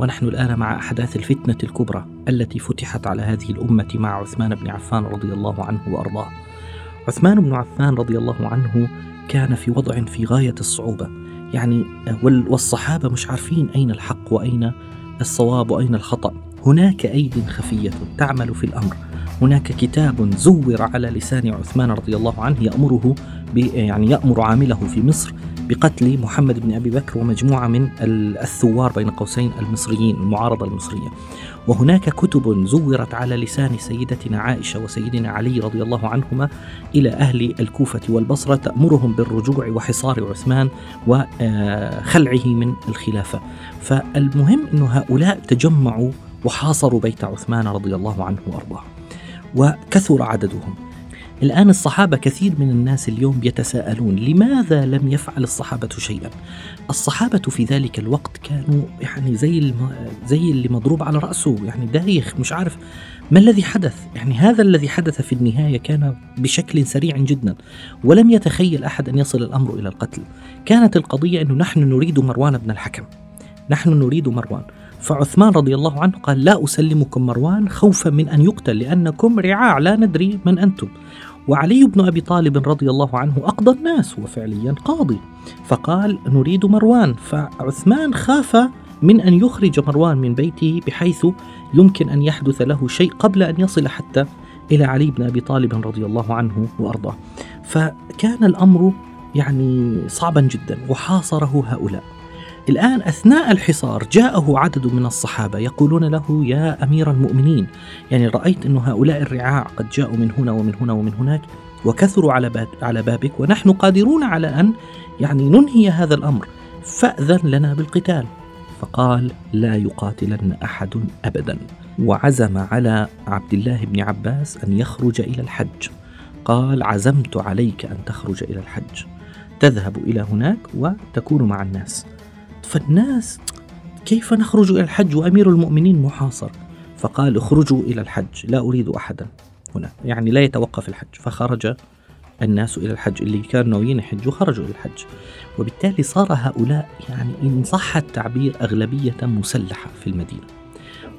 ونحن الآن مع أحداث الفتنة الكبرى التي فتحت على هذه الأمة مع عثمان بن عفان رضي الله عنه وأرضاه. عثمان بن عفان رضي الله عنه كان في وضع في غاية الصعوبة، يعني والصحابة مش عارفين أين الحق وأين الصواب وأين الخطأ. هناك أيد خفية تعمل في الأمر. هناك كتاب زور على لسان عثمان رضي الله عنه يأمره يعني يأمر عامله في مصر بقتل محمد بن أبي بكر ومجموعة من الثوار بين قوسين المصريين المعارضة المصرية. وهناك كتب زورت على لسان سيدتنا عائشة وسيدنا علي رضي الله عنهما إلى أهل الكوفة والبصرة تأمرهم بالرجوع وحصار عثمان وخلعه من الخلافة. فالمهم إنه هؤلاء تجمعوا وحاصروا بيت عثمان رضي الله عنه وأرضاه. وكثر عددهم الآن الصحابة كثير من الناس اليوم يتساءلون لماذا لم يفعل الصحابة شيئا؟ الصحابة في ذلك الوقت كانوا يعني زي الم... زي اللي مضروب على رأسه يعني دايخ مش عارف ما الذي حدث؟ يعني هذا الذي حدث في النهاية كان بشكل سريع جدا ولم يتخيل أحد أن يصل الأمر إلى القتل كانت القضية أنه نحن نريد مروان بن الحكم نحن نريد مروان فعثمان رضي الله عنه قال لا أسلمكم مروان خوفا من أن يقتل لأنكم رعاع لا ندري من أنتم وعلي بن أبي طالب رضي الله عنه أقضى الناس هو فعليا قاضي. فقال نريد مروان. فعثمان خاف من أن يخرج مروان من بيته بحيث يمكن أن يحدث له شيء قبل أن يصل حتى إلى علي بن أبي طالب رضي الله عنه وأرضاه. فكان الأمر يعني صعبا جدا وحاصره هؤلاء. الآن أثناء الحصار جاءه عدد من الصحابة يقولون له يا أمير المؤمنين. يعني رأيت أن هؤلاء الرعاع قد جاءوا من هنا ومن هنا ومن هناك وكثروا على على بابك ونحن قادرون على أن يعني ننهي هذا الأمر. فأذن لنا بالقتال. فقال لا يقاتلن أحد أبدا. وعزم على عبد الله بن عباس أن يخرج إلى الحج. قال عزمت عليك أن تخرج إلى الحج. تذهب إلى هناك وتكون مع الناس. فالناس كيف نخرج إلى الحج وأمير المؤمنين محاصر؟ فقال اخرجوا إلى الحج لا أريد أحدا هنا يعني لا يتوقف الحج. فخرج الناس إلى الحج اللي كانوا ناويين يحجوا خرجوا إلى الحج. وبالتالي صار هؤلاء يعني إن صح التعبير أغلبية مسلحة في المدينة.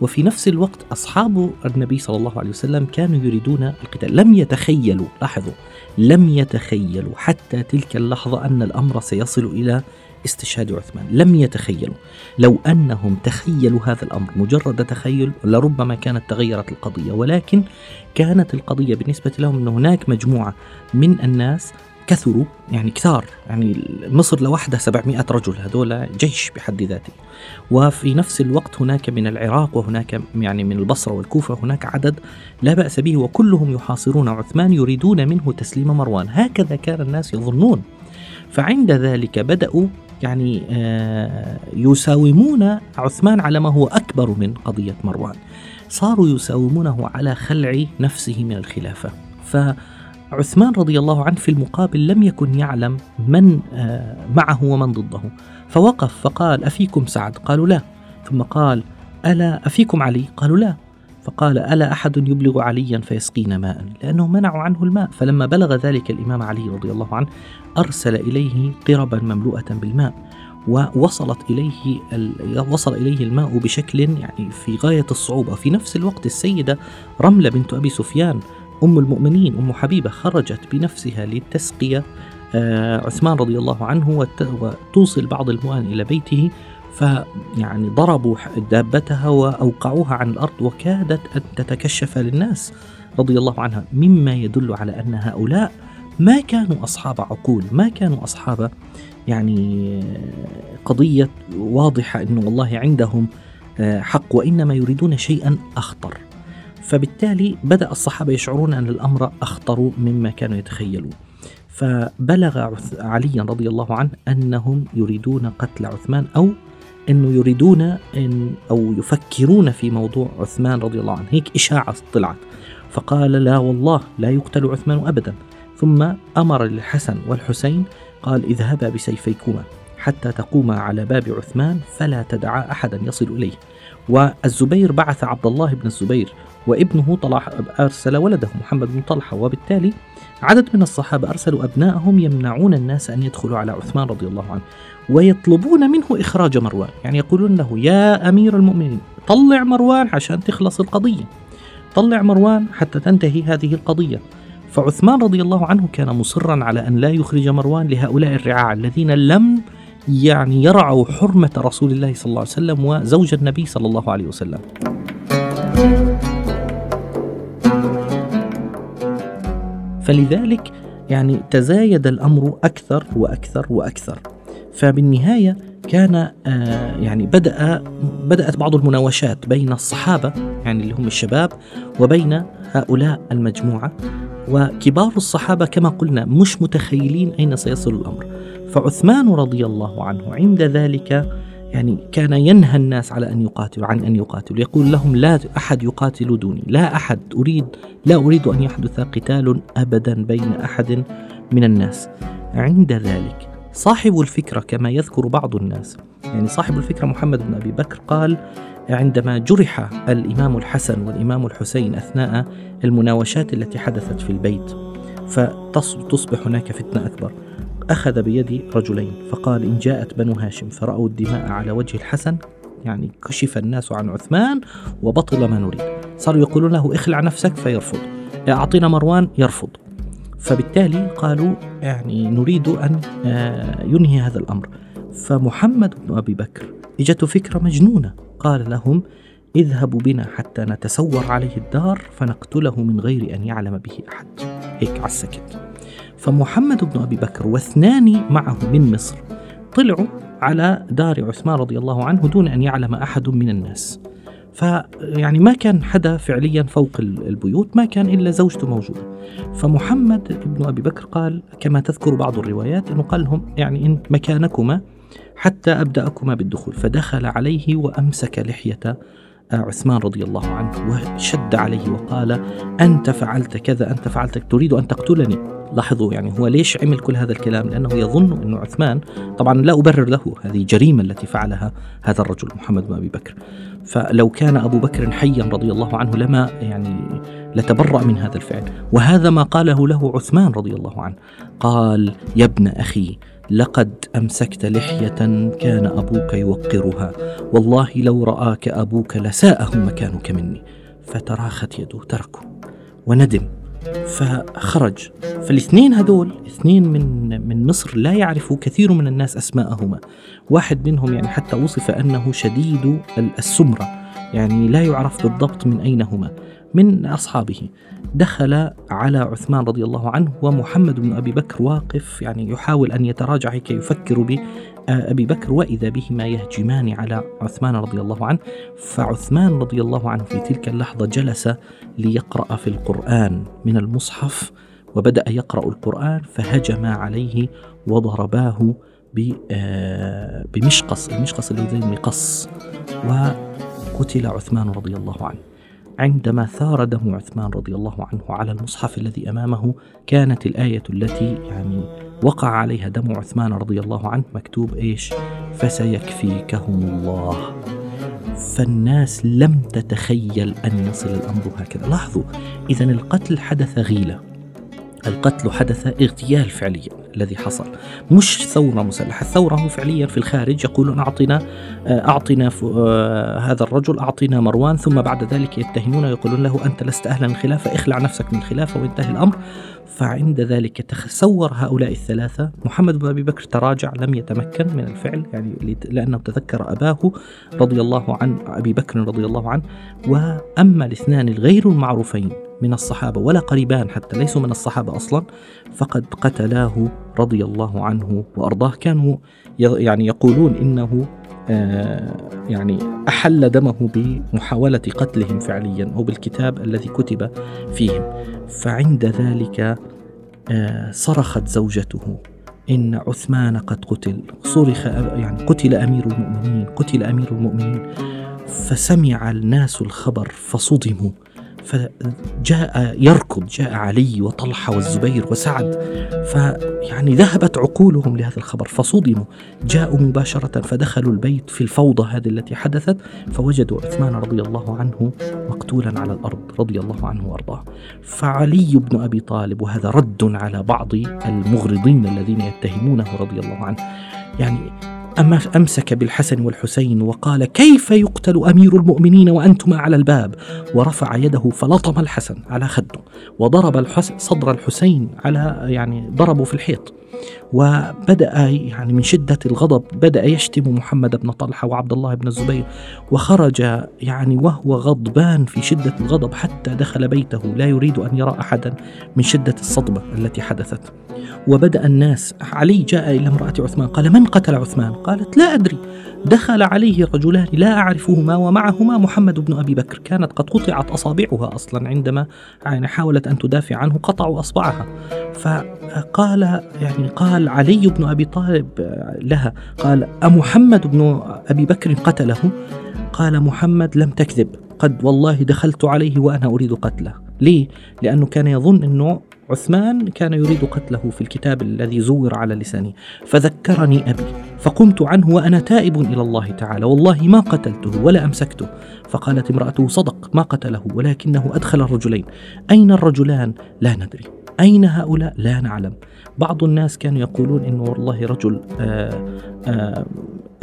وفي نفس الوقت أصحاب النبي صلى الله عليه وسلم كانوا يريدون القتال. لم يتخيلوا لاحظوا لم يتخيلوا حتى تلك اللحظة أن الأمر سيصل إلى استشهاد عثمان. لم يتخيلوا. لو أنهم تخيلوا هذا الأمر مجرد تخيل لربما كانت تغيرت القضية ولكن كانت القضية بالنسبة لهم أن هناك مجموعة من الناس كثروا يعني كثار. يعني مصر لوحدها 700 رجل هذول جيش بحد ذاته. وفي نفس الوقت هناك من العراق وهناك يعني من البصرة والكوفة هناك عدد لا بأس به وكلهم يحاصرون. عثمان يريدون منه تسليم مروان. هكذا كان الناس يظنون. فعند ذلك بدأوا يعني آه، يساومون عثمان على ما هو أكبر من قضية مروان. صاروا يساومونه على خلع نفسه من الخلافة. فعثمان رضي الله عنه في المقابل لم يكن يعلم من آه، معه ومن ضده. فوقف فقال أفيكم سعد؟ قالوا لا. ثم قال ألا أفيكم علي؟ قالوا لا. فقال ألا أحد يبلغ عليا فيسقينا ماء؟ لأنه منعوا عنه الماء. فلما بلغ ذلك الإمام علي رضي الله عنه أرسل إليه قربا مملوءة بالماء ووصلت إليه وصل إليه الماء بشكل يعني في غاية الصعوبة. في نفس الوقت السيدة رملة بنت أبي سفيان أم المؤمنين أم حبيبة خرجت بنفسها لتسقي آه، عثمان رضي الله عنه وتوصل بعض المؤن إلى بيته فيعني ضربوا دابتها وأوقعوها عن الأرض وكادت أن تتكشف للناس رضي الله عنها مما يدل على أن هؤلاء ما كانوا أصحاب عقول ما كانوا أصحاب يعني قضية واضحة انه والله عندهم آه، حق وإنما يريدون شيئا أخطر. فبالتالي بدأ الصحابة يشعرون أن الأمر أخطر مما كانوا يتخيلون. فبلغ علي رضي الله عنه أنهم يريدون قتل عثمان أو أنه يريدون أن أو يفكرون في موضوع عثمان رضي الله عنه. هيك إشاعة طلعت. فقال لا والله لا يقتل عثمان أبدا. ثم أمر الحسن والحسين قال اذهبا بسيفيكما حتى تقوما على باب عثمان فلا تدعا أحدا يصل إليه. والزبير بعث عبد الله بن الزبير وابنه طلح أرسل ولده محمد بن طلحة وبالتالي عدد من الصحابة أرسلوا أبنائهم يمنعون الناس أن يدخلوا على عثمان رضي الله عنه ويطلبون منه إخراج مروان. يعني يقولون له يا أمير المؤمنين طلع مروان عشان تخلص القضية. طلع مروان حتى تنتهي هذه القضية. فعثمان رضي الله عنه كان مصرا على أن لا يخرج مروان لهؤلاء الرعاع الذين لم يعني يرعوا حرمة رسول الله صلى الله عليه وسلم وزوج النبي صلى الله عليه وسلم. فلذلك يعني تزايد الأمر أكثر وأكثر وأكثر. فبالنهاية كان آه، يعني بدأ بدأت بعض المناوشات بين الصحابة يعني اللي هم الشباب وبين هؤلاء المجموعة. وكبار الصحابة كما قلنا مش متخيلين أين سيصل الأمر. فعثمان رضي الله عنه عند ذلك يعني كان ينهى الناس على أن يقاتلوا عن أن يقاتلوا. يقول لهم لا أحد يقاتل دوني. لا أحد أريد لا أريد أن يحدث قتال أبدا بين أحد من الناس. عند ذلك صاحب الفكرة كما يذكر بعض الناس يعني صاحب الفكرة محمد بن أبي بكر قال عندما جرح الإمام الحسن والإمام الحسين أثناء المناوشات التي حدثت في البيت فتصبح هناك فتنة أكبر. أخذ بيد رجلين فقال إن جاءت بنو هاشم فرأوا الدماء على وجه الحسن يعني كشف الناس عن عثمان وبطل ما نريد. صاروا يقولون له اخلع نفسك فيرفض أعطينا مروان يرفض. فبالتالي قالوا يعني نريد أن آه، ينهي هذا الأمر. فمحمد بن أبي بكر اجته فكرة مجنونة. قال لهم اذهبوا بنا حتى نتسور عليه الدار فنقتله من غير أن يعلم به أحد. هيك على السكت. فمحمد بن أبي بكر واثنان معه من مصر طلعوا على دار عثمان رضي الله عنه دون أن يعلم أحد من الناس. فيعني ما كان حدا فعليا فوق البيوت ما كان إلا زوجته موجودة. فمحمد بن أبي بكر قال كما تذكر بعض الروايات أنه قال لهم يعني إن مكانكما حتى أبدأكما بالدخول. فدخل عليه وأمسك لحية عثمان رضي الله عنه وشد عليه وقال أنت فعلت كذا أنت فعلت تريد أن تقتلني. لاحظوا يعني هو ليش عمل كل هذا الكلام؟ لأنه يظن أنه عثمان طبعا لا أبرر له هذه جريمة التي فعلها هذا الرجل محمد بن أبي بكر. فلو كان أبو بكر حيا رضي الله عنه لما يعني لتبرأ من هذا الفعل. وهذا ما قاله له عثمان رضي الله عنه. قال يا ابن أخي لقد أمسكت لحية كان أبوك يوقرها. والله لو رآك أبوك لساءه مكانك مني. فتراخت يده تركه وندم. فخرج. فالاثنين هذول اثنين من من مصر لا يعرف كثير من الناس أسماءهما. واحد منهم يعني حتى وصف أنه شديد السمرة. يعني لا يعرف بالضبط من اين هما من أصحابه. دخل على عثمان رضي الله عنه ومحمد بن أبي بكر واقف يعني يحاول أن يتراجع كي يفكر بابي بكر وإذا بهما يهجمان على عثمان رضي الله عنه. فعثمان رضي الله عنه في تلك اللحظة جلس ليقرأ في القرآن من المصحف وبدأ يقرأ القرآن فهجما عليه وضرباه آه، بمشقص المشقص الذي زي المقص. وقتل عثمان رضي الله عنه عندما ثار دم عثمان رضي الله عنه على المصحف الذي أمامه كانت الآية التي يعني وقع عليها دم عثمان رضي الله عنه مكتوب إيش؟ فسيكفيكهم الله. فالناس لم تتخيل أن يصل الأمر هكذا، لاحظوا اذا القتل حدث غيلة. القتل حدث اغتيال فعليا الذي حصل. مش ثورة مسلحة الثورة هم فعليا في الخارج يقولون أعطنا آه، أعطنا آه، هذا الرجل أعطنا مروان ثم بعد ذلك يتهمون يقولون له أنت لست أهلا الخلافة اخلع نفسك من الخلافة وانتهي الأمر. فعند ذلك تصور هؤلاء الثلاثة. محمد بن أبي بكر تراجع لم يتمكن من الفعل يعني لأنه تذكر أباه رضي الله عن أبي بكر رضي الله عنه. وأما الاثنان الغير المعروفين من الصحابة ولا قريبان حتى ليسوا من الصحابة أصلا فقد قتلاه رضي الله عنه وأرضاه. كانوا يعني يقولون إنه يعني أحل دمه بمحاولة قتلهم فعليا أو بالكتاب الذي كتب فيهم. فعند ذلك آه، صرخت زوجته إن عثمان قد قتل. صرخ يعني قتل أمير المؤمنين قتل أمير المؤمنين. فسمع الناس الخبر فصدموا. فجاء يركض جاء علي وطلحة والزبير وسعد فيعني ذهبت عقولهم لهذا الخبر فصدموا جاءوا مباشرة فدخلوا البيت في الفوضى هذه التي حدثت فوجدوا عثمان رضي الله عنه مقتولا على الأرض رضي الله عنه وأرضاه. فعلي بن أبي طالب وهذا رد على بعض المغرضين الذين يتهمونه رضي الله عنه يعني أمسك بالحسن والحسين وقال كيف يقتل أمير المؤمنين وأنتما على الباب؟ ورفع يده فلطم الحسن على خده وضرب الحسن صدر الحسين على يعني ضربه في الحيط وبدأ يعني من شدة الغضب بدأ يشتم محمد بن طلحة وعبد الله بن الزبير وخرج يعني وهو غضبان في شدة الغضب حتى دخل بيته لا يريد أن يرى أحدا من شدة الصدمة التي حدثت. وبدأ الناس علي جاء إلى امرأة عثمان قال من قتل عثمان؟ قالت لا أدري. دخل عليه رجلان لا أعرفهما ومعهما محمد بن أبي بكر. كانت قد قطعت أصابعها أصلا عندما يعني حاولت أن تدافع عنه قطعوا أصبعها. فقال يعني قال علي بن أبي طالب لها قال أمحمد بن أبي بكر قتله؟ قال محمد لم تكذب. قد والله دخلت عليه وأنا أريد قتله. ليه؟ لأنه كان يظن أنه عثمان كان يريد قتله في الكتاب الذي زور على لسانه فذكرني أبي فقمت عنه وأنا تائب إلى الله تعالى. والله ما قتلته ولا أمسكته. فقالت امرأته صدق ما قتله ولكنه أدخل الرجلين. أين الرجلان؟ لا ندري. أين هؤلاء؟ لا نعلم. بعض الناس كانوا يقولون إنه والله رجل آه، آه،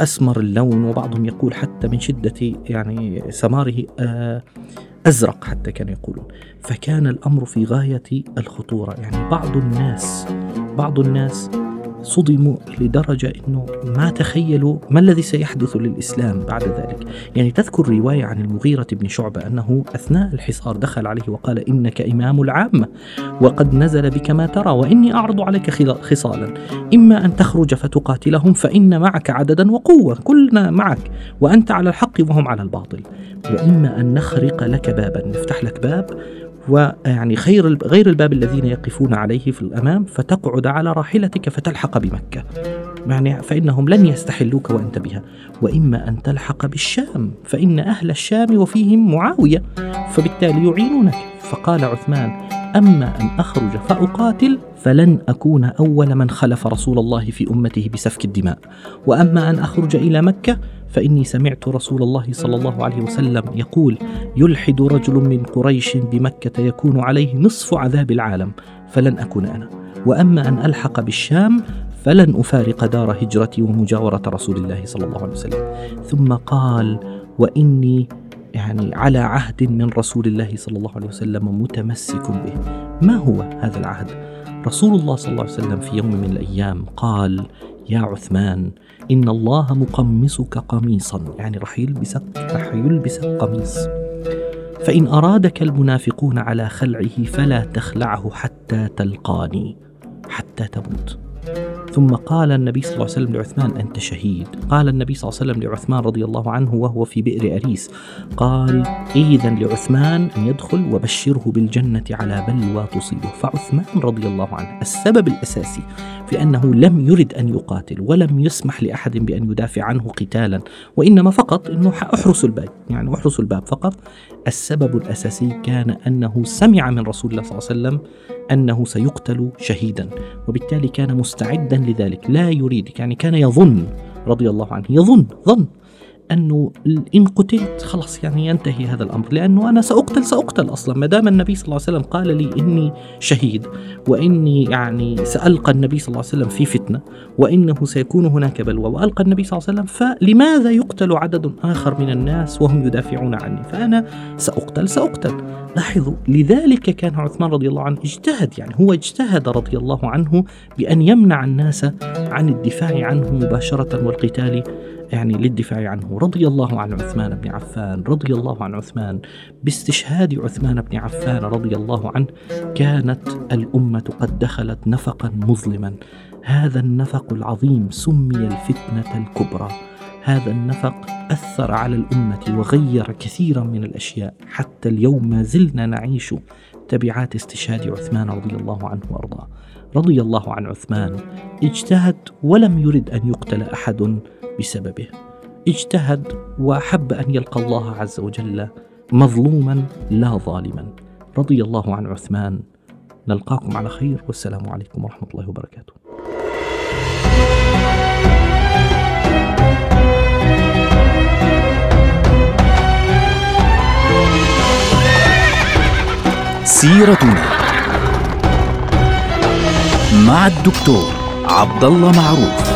أسمر اللون وبعضهم يقول حتى من شدة يعني سماره آه، أزرق حتى كانوا يقولون. فكان الأمر في غاية الخطورة. يعني بعض الناس بعض الناس صدموا لدرجة أنه ما تخيلوا ما الذي سيحدث للإسلام بعد ذلك. يعني تذكر رواية عن المغيرة بن شعبة أنه أثناء الحصار دخل عليه وقال إنك إمام العامة وقد نزل بك ما ترى وإني أعرض عليك خصالا. إما أن تخرج فتقاتلهم فإن معك عددا وقوة كلنا معك وأنت على الحق وهم على الباطل. وإما أن نخرق لك بابا نفتح لك باب ويعني خير غير الباب الذين يقفون عليه في الأمام فتقعد على راحلتك فتلحق بمكة. يعني فإنهم لن يستحلوك وأنت بها. وإما أن تلحق بالشام فإن أهل الشام وفيهم معاوية فبالتالي يعينونك. فقال عثمان أما أن أخرج فأقاتل فلن أكون أول من خلف رسول الله في أمته بسفك الدماء. وأما أن أخرج إلى مكة فإني سمعت رسول الله صلى الله عليه وسلم يقول يلحد رجل من قريش بمكة يكون عليه نصف عذاب العالم فلن أكون أنا. وأما أن ألحق بالشام فلن أفارق دار هجرتي ومجاورة رسول الله صلى الله عليه وسلم. ثم قال وإني يعني على عهد من رسول الله صلى الله عليه وسلم متمسك به. ما هو هذا العهد؟ رسول الله صلى الله عليه وسلم في يوم من الأيام قال يا عثمان إن الله مقمصك قميصا. يعني رح يلبسك رح يلبسك قميص. فإن أرادك المنافقون على خلعه فلا تخلعه حتى تلقاني حتى تموت. ثم قال النبي صلى الله عليه وسلم لعثمان أنت شهيد. قال النبي صلى الله عليه وسلم لعثمان رضي الله عنه وهو في بئر أريس قال إذا لعثمان أن يدخل وبشره بالجنة على بلوى تصيبه. فعثمان رضي الله عنه السبب الأساسي في أنه لم يرد أن يقاتل ولم يسمح لأحد بأن يدافع عنه قتالا وإنما فقط أنه أحرس الباب يعني أحرس الباب فقط. السبب الأساسي كان أنه سمع من رسول الله صلى الله عليه وسلم أنه سيقتل شهيدا وبالتالي كان مستعدا لذلك. لا يريد يعني كان يظن رضي الله عنه يظن ظن. انه إن قتلت خلاص يعني ينتهي هذا الأمر. لأنه أنا سأقتل سأقتل أصلا. ما دام النبي صلى الله عليه وسلم قال لي إني شهيد وإني يعني سألقى النبي صلى الله عليه وسلم في فتنة وإنه سيكون هناك بلوى وألقى النبي صلى الله عليه وسلم فلماذا يقتل عدد آخر من الناس وهم يدافعون عني؟ فأنا سأقتل سأقتل. لاحظوا لذلك كان عثمان رضي الله عنه اجتهد يعني هو اجتهد رضي الله عنه بأن يمنع الناس عن الدفاع عنه مباشرة والقتال يعني للدفاع عنه. رضي الله عن عثمان بن عفان رضي الله عن عثمان. باستشهاد عثمان بن عفان رضي الله عنه كانت الأمة قد دخلت نفقا مظلما. هذا النفق العظيم سمي الفتنة الكبرى. هذا النفق أثر على الأمة وغير كثيرا من الأشياء. حتى اليوم ما زلنا نعيش تبعات استشهاد عثمان رضي الله عنه وأرضاه. رضي الله عن عثمان. اجتهد ولم يرد أن يقتل أحد. بسببه. اجتهد وأحب أن يلقى الله عز وجل مظلوما لا ظالما. رضي الله عن عثمان. نلقاكم على خير. والسلام عليكم ورحمة الله وبركاته. سيرتنا مع الدكتور عبد الله معروف.